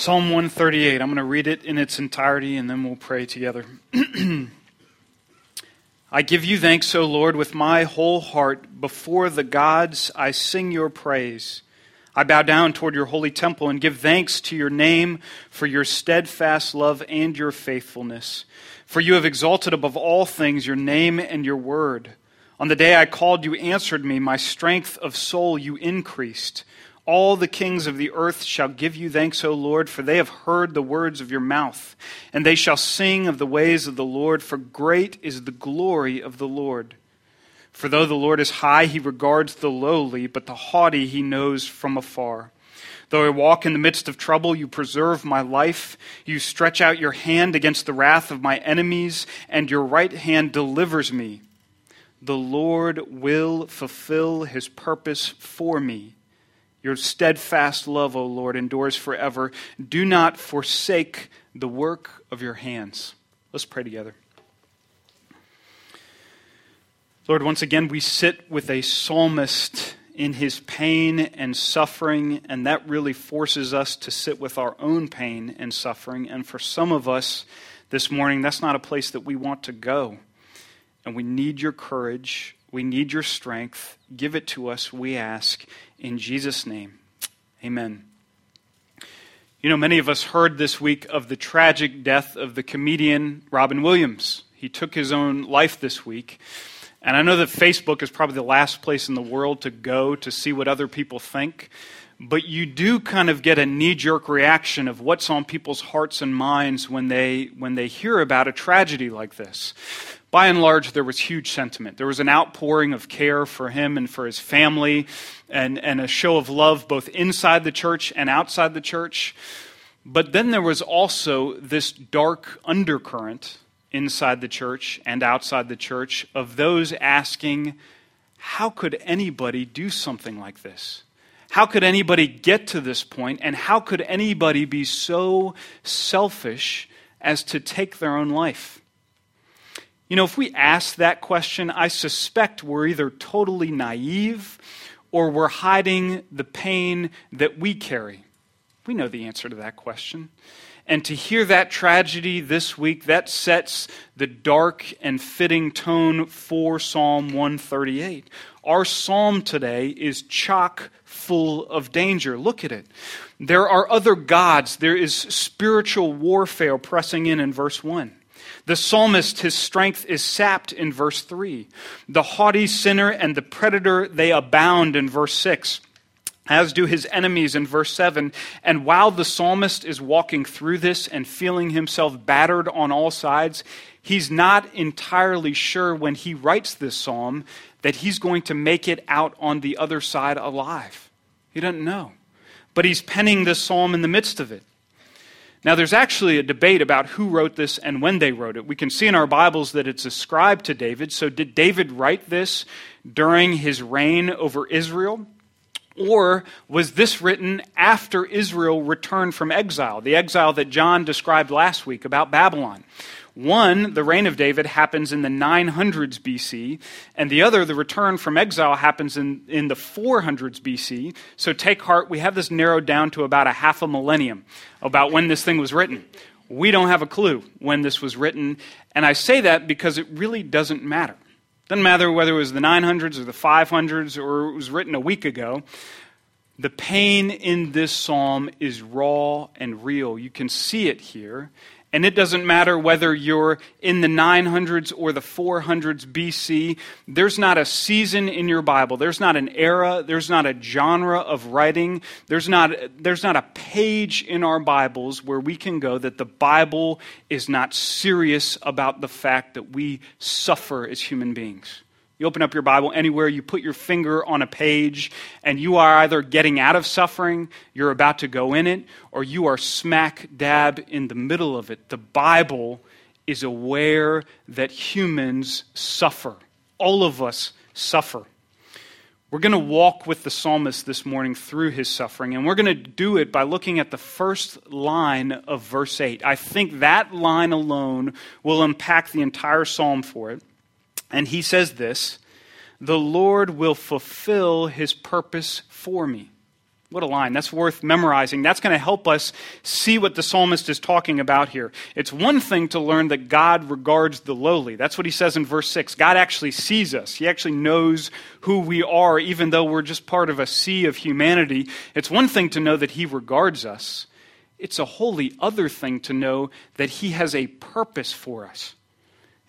Psalm 138. I'm going to read it in its entirety and then we'll pray together. I give you thanks, O Lord, with my whole heart. Before the gods, I sing your praise. I bow down toward your holy temple and give thanks to your name for your steadfast love and your faithfulness. For you have exalted above all things your name and your word. On the day I called, you answered me. My strength of soul you increased. All the kings of the earth shall give you thanks, O Lord, for they have heard the words of your mouth, and they shall sing of the ways of the Lord, for great is the glory of the Lord. For though the Lord is high, he regards the lowly, but the haughty he knows from afar. Though I walk in the midst of trouble, you preserve my life. You stretch out your hand against the wrath of my enemies, and your right hand delivers me. The Lord will fulfill his purpose for me. Your steadfast love, O Lord, endures forever. Do not forsake the work of your hands. Let's pray together. Lord, once again, we sit with a psalmist in his pain and suffering, and that really forces us to sit with our own pain and suffering. And for some of us this morning, that's not a place that we want to go. And we need your courage. We need your strength. Give it to us, we ask. In Jesus' name, amen. You know, many of us heard this week of the tragic death of the comedian Robin Williams. He took his own life this week. And I know that Facebook is probably the last place in the world to go to see what other people think. But you do kind of get a knee jerk reaction of what's on people's hearts and minds when they, when they hear about a tragedy like this by and large, there was huge sentiment. There was an outpouring of care for him and for his family, and, and a show of love both inside the church and outside the church. But then there was also this dark undercurrent inside the church and outside the church of those asking, how could anybody do something like this? How could anybody get to this point? And how could anybody be so selfish as to take their own life? You know, if we ask that question, I suspect we're either totally naive or we're hiding the pain that we carry. We know the answer to that question. And to hear that tragedy this week, that sets the dark and fitting tone for Psalm 138. Our psalm today is chock full of danger. Look at it. There are other gods, there is spiritual warfare pressing in in verse 1. The psalmist, his strength is sapped in verse 3. The haughty sinner and the predator, they abound in verse 6 as do his enemies in verse 7. And while the psalmist is walking through this and feeling himself battered on all sides, he's not entirely sure when he writes this psalm that he's going to make it out on the other side alive. He doesn't know. But he's penning this psalm in the midst of it. Now, there's actually a debate about who wrote this and when they wrote it. We can see in our Bibles that it's ascribed to David. So, did David write this during his reign over Israel? Or was this written after Israel returned from exile, the exile that John described last week about Babylon? One, the reign of David, happens in the 900s BC, and the other, the return from exile, happens in, in the 400s BC. So take heart, we have this narrowed down to about a half a millennium about when this thing was written. We don't have a clue when this was written, and I say that because it really doesn't matter. Doesn't matter whether it was the 900s or the 500s or it was written a week ago. The pain in this psalm is raw and real. You can see it here. And it doesn't matter whether you're in the 900s or the 400s BC. There's not a season in your Bible. There's not an era. There's not a genre of writing. There's not, there's not a page in our Bibles where we can go that the Bible is not serious about the fact that we suffer as human beings. You open up your Bible anywhere, you put your finger on a page, and you are either getting out of suffering, you're about to go in it, or you are smack dab in the middle of it. The Bible is aware that humans suffer. All of us suffer. We're going to walk with the psalmist this morning through his suffering, and we're going to do it by looking at the first line of verse 8. I think that line alone will unpack the entire psalm for it. And he says this The Lord will fulfill his purpose for me. What a line. That's worth memorizing. That's going to help us see what the psalmist is talking about here. It's one thing to learn that God regards the lowly. That's what he says in verse 6. God actually sees us, He actually knows who we are, even though we're just part of a sea of humanity. It's one thing to know that He regards us, it's a wholly other thing to know that He has a purpose for us.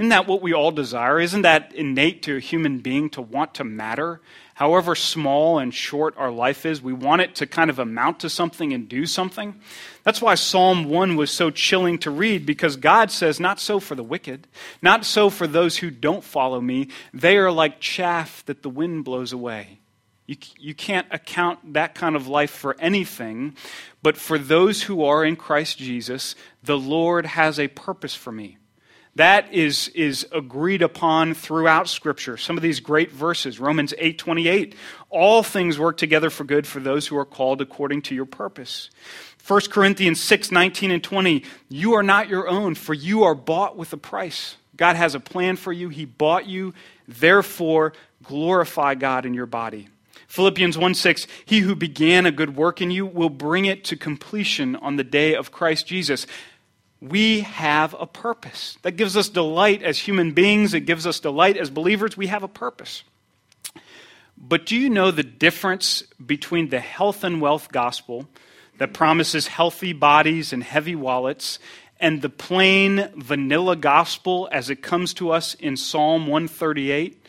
Isn't that what we all desire? Isn't that innate to a human being to want to matter? however small and short our life is, we want it to kind of amount to something and do something. That's why Psalm 1 was so chilling to read, because God says, Not so for the wicked, not so for those who don't follow me. They are like chaff that the wind blows away. You, you can't account that kind of life for anything, but for those who are in Christ Jesus, the Lord has a purpose for me. That is, is agreed upon throughout Scripture. Some of these great verses, Romans 8 28, all things work together for good for those who are called according to your purpose. 1 Corinthians 6 19 and 20, you are not your own, for you are bought with a price. God has a plan for you, He bought you. Therefore, glorify God in your body. Philippians 1 6, he who began a good work in you will bring it to completion on the day of Christ Jesus we have a purpose. That gives us delight as human beings, it gives us delight as believers. We have a purpose. But do you know the difference between the health and wealth gospel that promises healthy bodies and heavy wallets and the plain vanilla gospel as it comes to us in Psalm 138?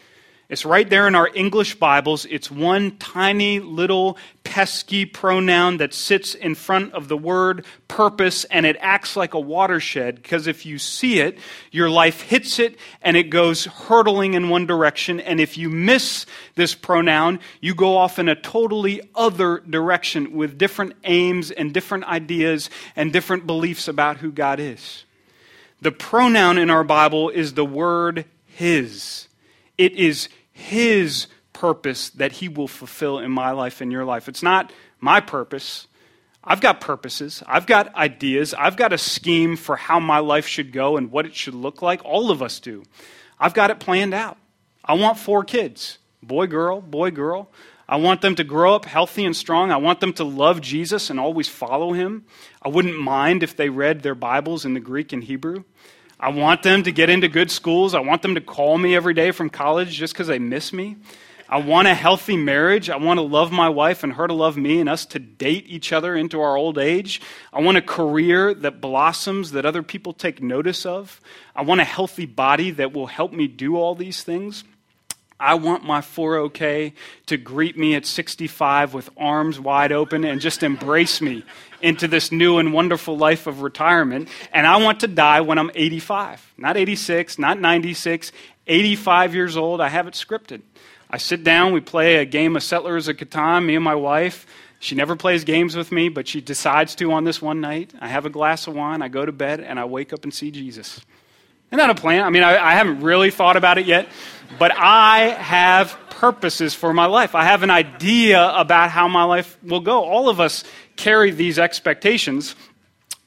It's right there in our English Bibles. It's one tiny little pesky pronoun that sits in front of the word purpose, and it acts like a watershed because if you see it, your life hits it and it goes hurtling in one direction. And if you miss this pronoun, you go off in a totally other direction with different aims and different ideas and different beliefs about who God is. The pronoun in our Bible is the word His. It is his purpose that He will fulfill in my life and your life. It's not my purpose. I've got purposes. I've got ideas. I've got a scheme for how my life should go and what it should look like. All of us do. I've got it planned out. I want four kids boy, girl, boy, girl. I want them to grow up healthy and strong. I want them to love Jesus and always follow him. I wouldn't mind if they read their Bibles in the Greek and Hebrew. I want them to get into good schools. I want them to call me every day from college just because they miss me. I want a healthy marriage. I want to love my wife and her to love me and us to date each other into our old age. I want a career that blossoms, that other people take notice of. I want a healthy body that will help me do all these things. I want my 4OK to greet me at 65 with arms wide open and just embrace me into this new and wonderful life of retirement. And I want to die when I'm 85, not 86, not 96, 85 years old. I have it scripted. I sit down, we play a game of Settlers of Catan, me and my wife. She never plays games with me, but she decides to on this one night. I have a glass of wine, I go to bed, and I wake up and see Jesus. Isn't that a plan? I mean, I, I haven't really thought about it yet, but I have purposes for my life. I have an idea about how my life will go. All of us carry these expectations.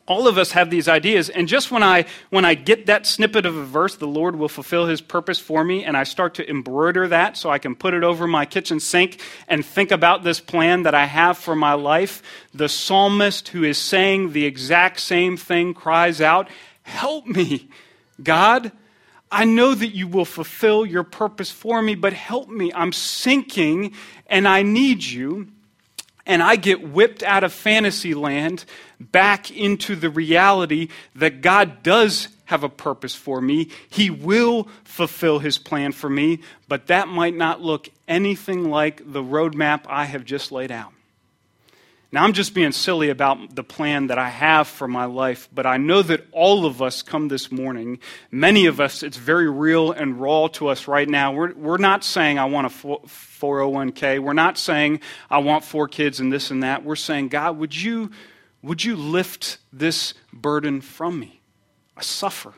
All of us have these ideas, and just when I when I get that snippet of a verse, the Lord will fulfill His purpose for me, and I start to embroider that so I can put it over my kitchen sink and think about this plan that I have for my life. The psalmist who is saying the exact same thing cries out, "Help me, God!" I know that you will fulfill your purpose for me, but help me. I'm sinking and I need you. And I get whipped out of fantasy land back into the reality that God does have a purpose for me. He will fulfill his plan for me, but that might not look anything like the roadmap I have just laid out. Now, I'm just being silly about the plan that I have for my life, but I know that all of us come this morning. Many of us, it's very real and raw to us right now. We're, we're not saying, I want a 401k. We're not saying, I want four kids and this and that. We're saying, God, would you, would you lift this burden from me? I suffer.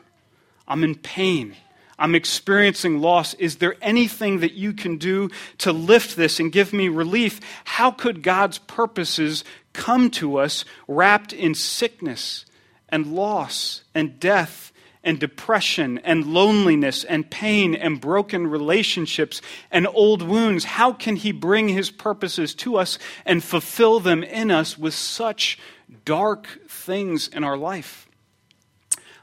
I'm in pain. I'm experiencing loss. Is there anything that you can do to lift this and give me relief? How could God's purposes come to us wrapped in sickness and loss and death and depression and loneliness and pain and broken relationships and old wounds? How can He bring His purposes to us and fulfill them in us with such dark things in our life?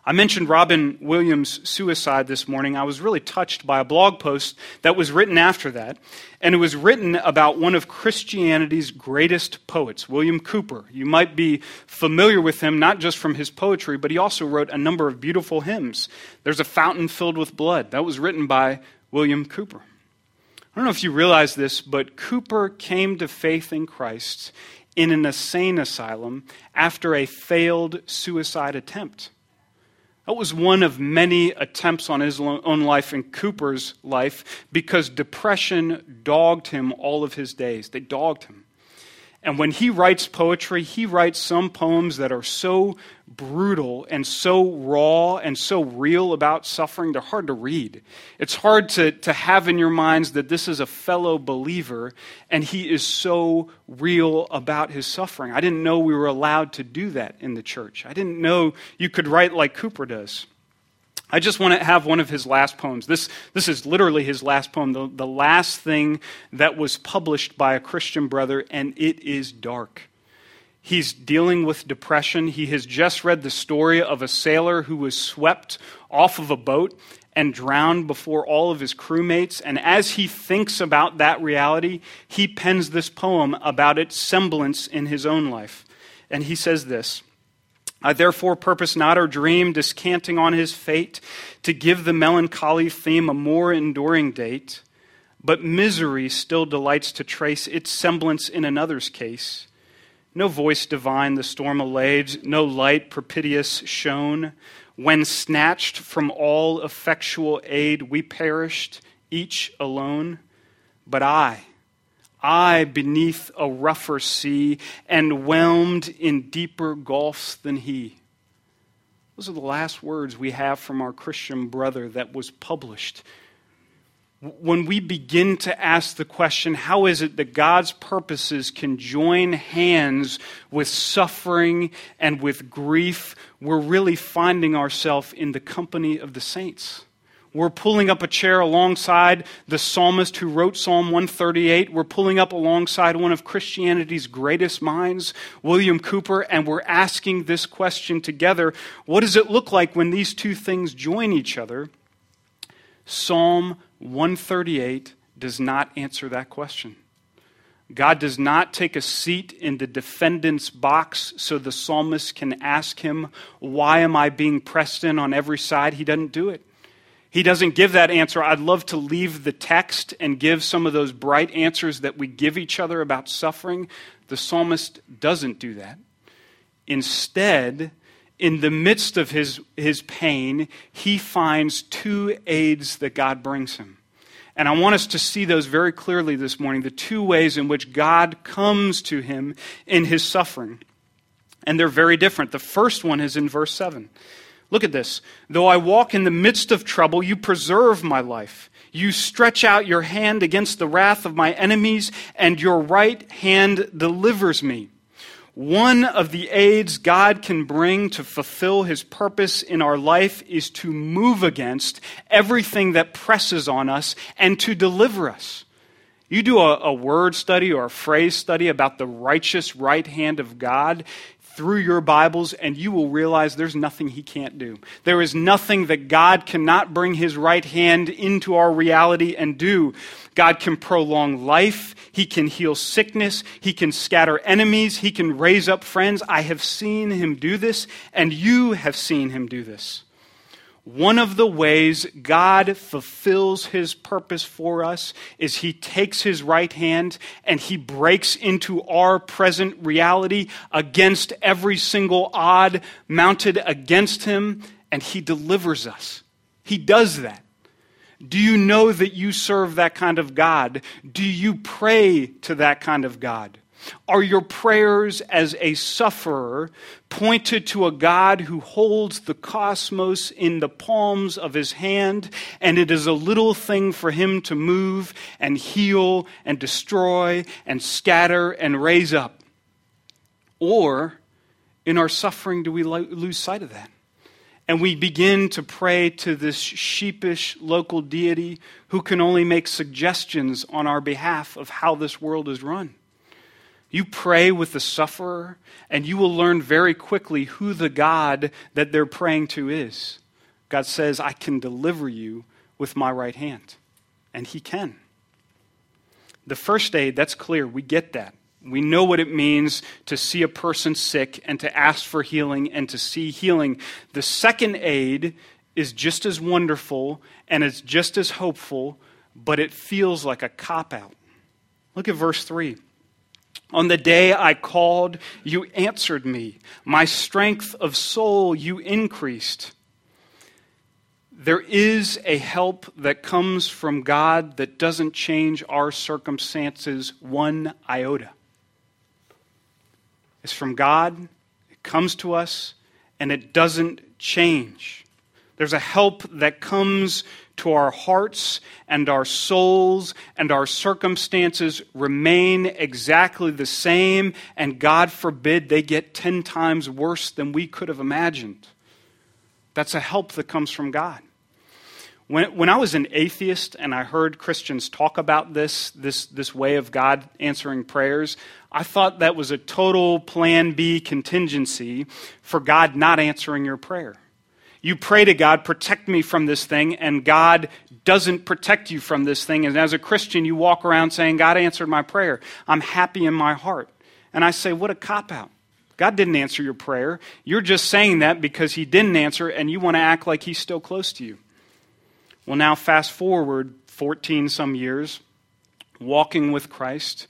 I mentioned Robin Williams' suicide this morning. I was really touched by a blog post that was written after that. And it was written about one of Christianity's greatest poets, William Cowper. You might be familiar with him not just from his poetry, but he also wrote a number of beautiful hymns. There's a fountain filled with blood. That was written by William Cowper. I don't know if you realize this, but Cowper came to faith in Christ in an insane asylum after a failed suicide attempt. That was one of many attempts on his own life and Cowper's life because depression dogged him all of his days. They dogged him. And when he writes poetry, he writes some poems that are so brutal and so raw and so real about suffering, they're hard to read. It's hard to, to have in your minds that this is a fellow believer and he is so real about his suffering. I didn't know we were allowed to do that in the church. I didn't know you could write like Cowper does. I just want to have one of his last poems. This, this is literally his last poem, the, the last thing that was published by a Christian brother, and it is dark. He's dealing with depression. He has just read the story of a sailor who was swept off of a boat and drowned before all of his crewmates. And as he thinks about that reality, he pens this poem about its semblance in his own life. And he says this I therefore purpose not or dream, descanting on his fate, to give the melancholy theme a more enduring date. But misery still delights to trace its semblance in another's case. No voice divine the storm allayed, no light propitious shone. When snatched from all effectual aid, we perished, each alone. But I, I beneath a rougher sea and whelmed in deeper gulfs than he. Those are the last words we have from our Christian brother that was published. When we begin to ask the question, how is it that God's purposes can join hands with suffering and with grief, we're really finding ourselves in the company of the saints. We're pulling up a chair alongside the psalmist who wrote Psalm 138. We're pulling up alongside one of Christianity's greatest minds, William Cowper, and we're asking this question together What does it look like when these two things join each other? Psalm 138 does not answer that question. God does not take a seat in the defendant's box so the psalmist can ask him, Why am I being pressed in on every side? He doesn't do it. He doesn't give that answer. I'd love to leave the text and give some of those bright answers that we give each other about suffering. The psalmist doesn't do that. Instead, in the midst of his, his pain, he finds two aids that God brings him. And I want us to see those very clearly this morning the two ways in which God comes to him in his suffering. And they're very different. The first one is in verse 7. Look at this. Though I walk in the midst of trouble, you preserve my life. You stretch out your hand against the wrath of my enemies, and your right hand delivers me. One of the aids God can bring to fulfill his purpose in our life is to move against everything that presses on us and to deliver us. You do a, a, word study or a phrase study about the righteous right hand of God, through your Bibles, and you will realize there's nothing He can't do. There is nothing that God cannot bring His right hand into our reality and do. God can prolong life, He can heal sickness, He can scatter enemies, He can raise up friends. I have seen Him do this, and you have seen Him do this. One of the ways God fulfills his purpose for us is he takes his right hand and he breaks into our present reality against every single odd mounted against him, and he delivers us. He does that. Do you know that you serve that kind of God? Do you pray to that kind of God? Are your prayers as a sufferer pointed to a God who holds the cosmos in the palms of his hand, and it is a little thing for him to move and heal and destroy and scatter and raise up? Or in our suffering, do we lose sight of that? and we begin to pray to this sheepish local deity who can only make suggestions on our behalf of how this world is run. You pray with the sufferer, and you will learn very quickly who the God that they're praying to is. God says, I can deliver you with my right hand. And He can. The first aid, that's clear. We get that. We know what it means to see a person sick and to ask for healing and to see healing. The second aid is just as wonderful and it's just as hopeful, but it feels like a cop out. Look at verse 3. On the day I called, you answered me. My strength of soul you increased. There is a help that comes from God that doesn't change our circumstances one iota. It's from God, it comes to us, and it doesn't change. There's a help that comes to our hearts and our souls, and our circumstances remain exactly the same, and God forbid they get 10 times worse than we could have imagined. That's a help that comes from God. When, when I was an atheist and I heard Christians talk about this, this, this way of God answering prayers, I thought that was a total plan B contingency for God not answering your prayer. You pray to God, protect me from this thing, and God doesn't protect you from this thing. And as a Christian, you walk around saying, God answered my prayer. I'm happy in my heart. And I say, what a cop out. God didn't answer your prayer. You're just saying that because He didn't answer, and you want to act like He's still close to you. Well, now fast forward 14 some years, walking with Christ,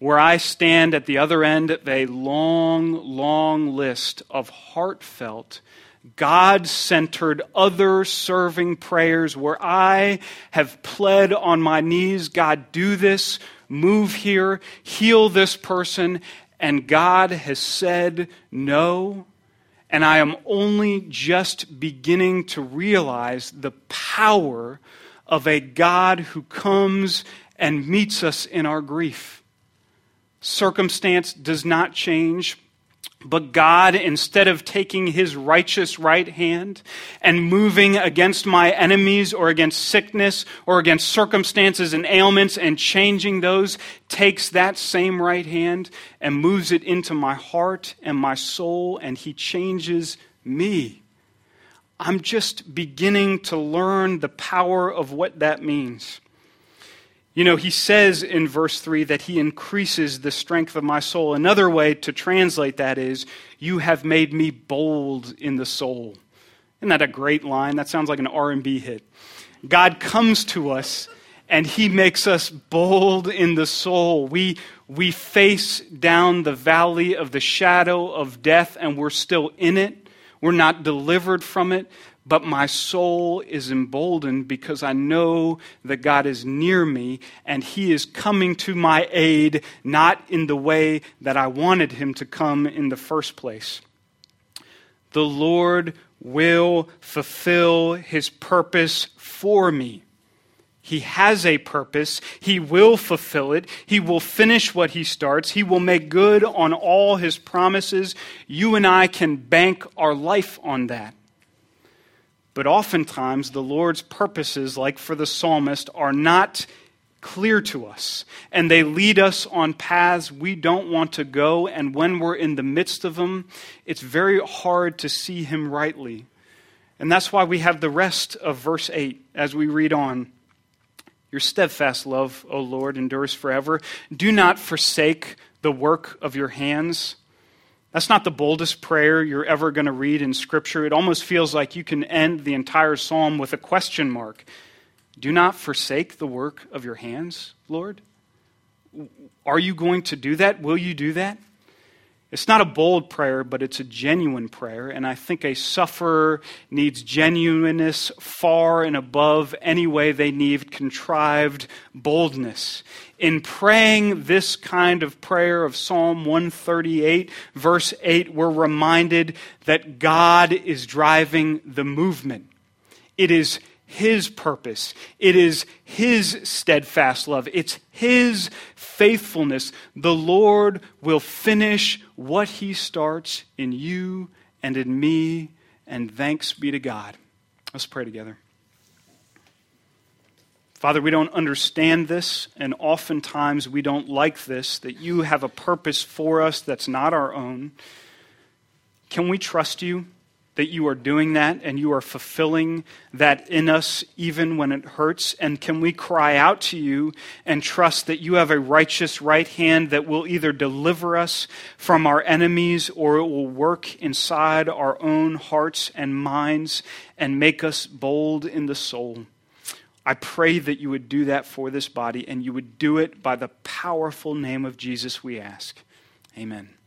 where I stand at the other end of a long, long list of heartfelt, God centered, other serving prayers where I have pled on my knees God, do this, move here, heal this person, and God has said no and I am only just beginning to realize the power of a God who comes and meets us in our grief. Circumstance does not change. But God, instead of taking his righteous right hand and moving against my enemies or against sickness or against circumstances and ailments and changing those, takes that same right hand and moves it into my heart and my soul, and he changes me. I'm just beginning to learn the power of what that means. You know, he says in verse 3 that he increases the strength of my soul. Another way to translate that is, You have made me bold in the soul. Isn't that a great line? That sounds like an R&B hit. God comes to us and he makes us bold in the soul. We, we face down the valley of the shadow of death and we're still in it. We're not delivered from it but my soul is emboldened because I know that God is near me and He is coming to my aid, not in the way that I wanted Him to come in the first place. The Lord will fulfill His purpose for me. He has a purpose. He will fulfill it. He will finish what he starts. He will make good on all his promises. You and I can bank our life on that. But oftentimes, the Lord's purposes, like for the psalmist, are not clear to us. And they lead us on paths we don't want to go. And when we're in the midst of them, it's very hard to see Him rightly. And that's why we have the rest of verse 8 as we read on. Your steadfast love, O Lord, endures forever. Do not forsake the work of your hands. That's not the boldest prayer you're ever going to read in Scripture. It almost feels like you can end the entire psalm with a question mark. Do not forsake the work of your hands, Lord. Are you going to do that? Will you do that? It's not a bold prayer, but it's a genuine prayer. And I think a sufferer needs genuineness far and above any way they need contrived boldness. In praying this kind of prayer of Psalm 138, verse 8, we're reminded that God is driving the movement. It is his purpose. It is His steadfast love. It's His faithfulness. The Lord will finish what He starts in you and in me and thanks be to God. Let's pray together. Father, we don't understand this, and oftentimes we don't like this, that you have a purpose for us that's not our own. Can we trust you that you are doing that and you are fulfilling that in us even when it hurts? And can we cry out to you and trust that you have a righteous right hand that will either deliver us from our enemies or it will work inside our own hearts and minds and make us bold in the soul? I pray that you would do that for this body and you would do it by the powerful name of Jesus, we ask. Amen.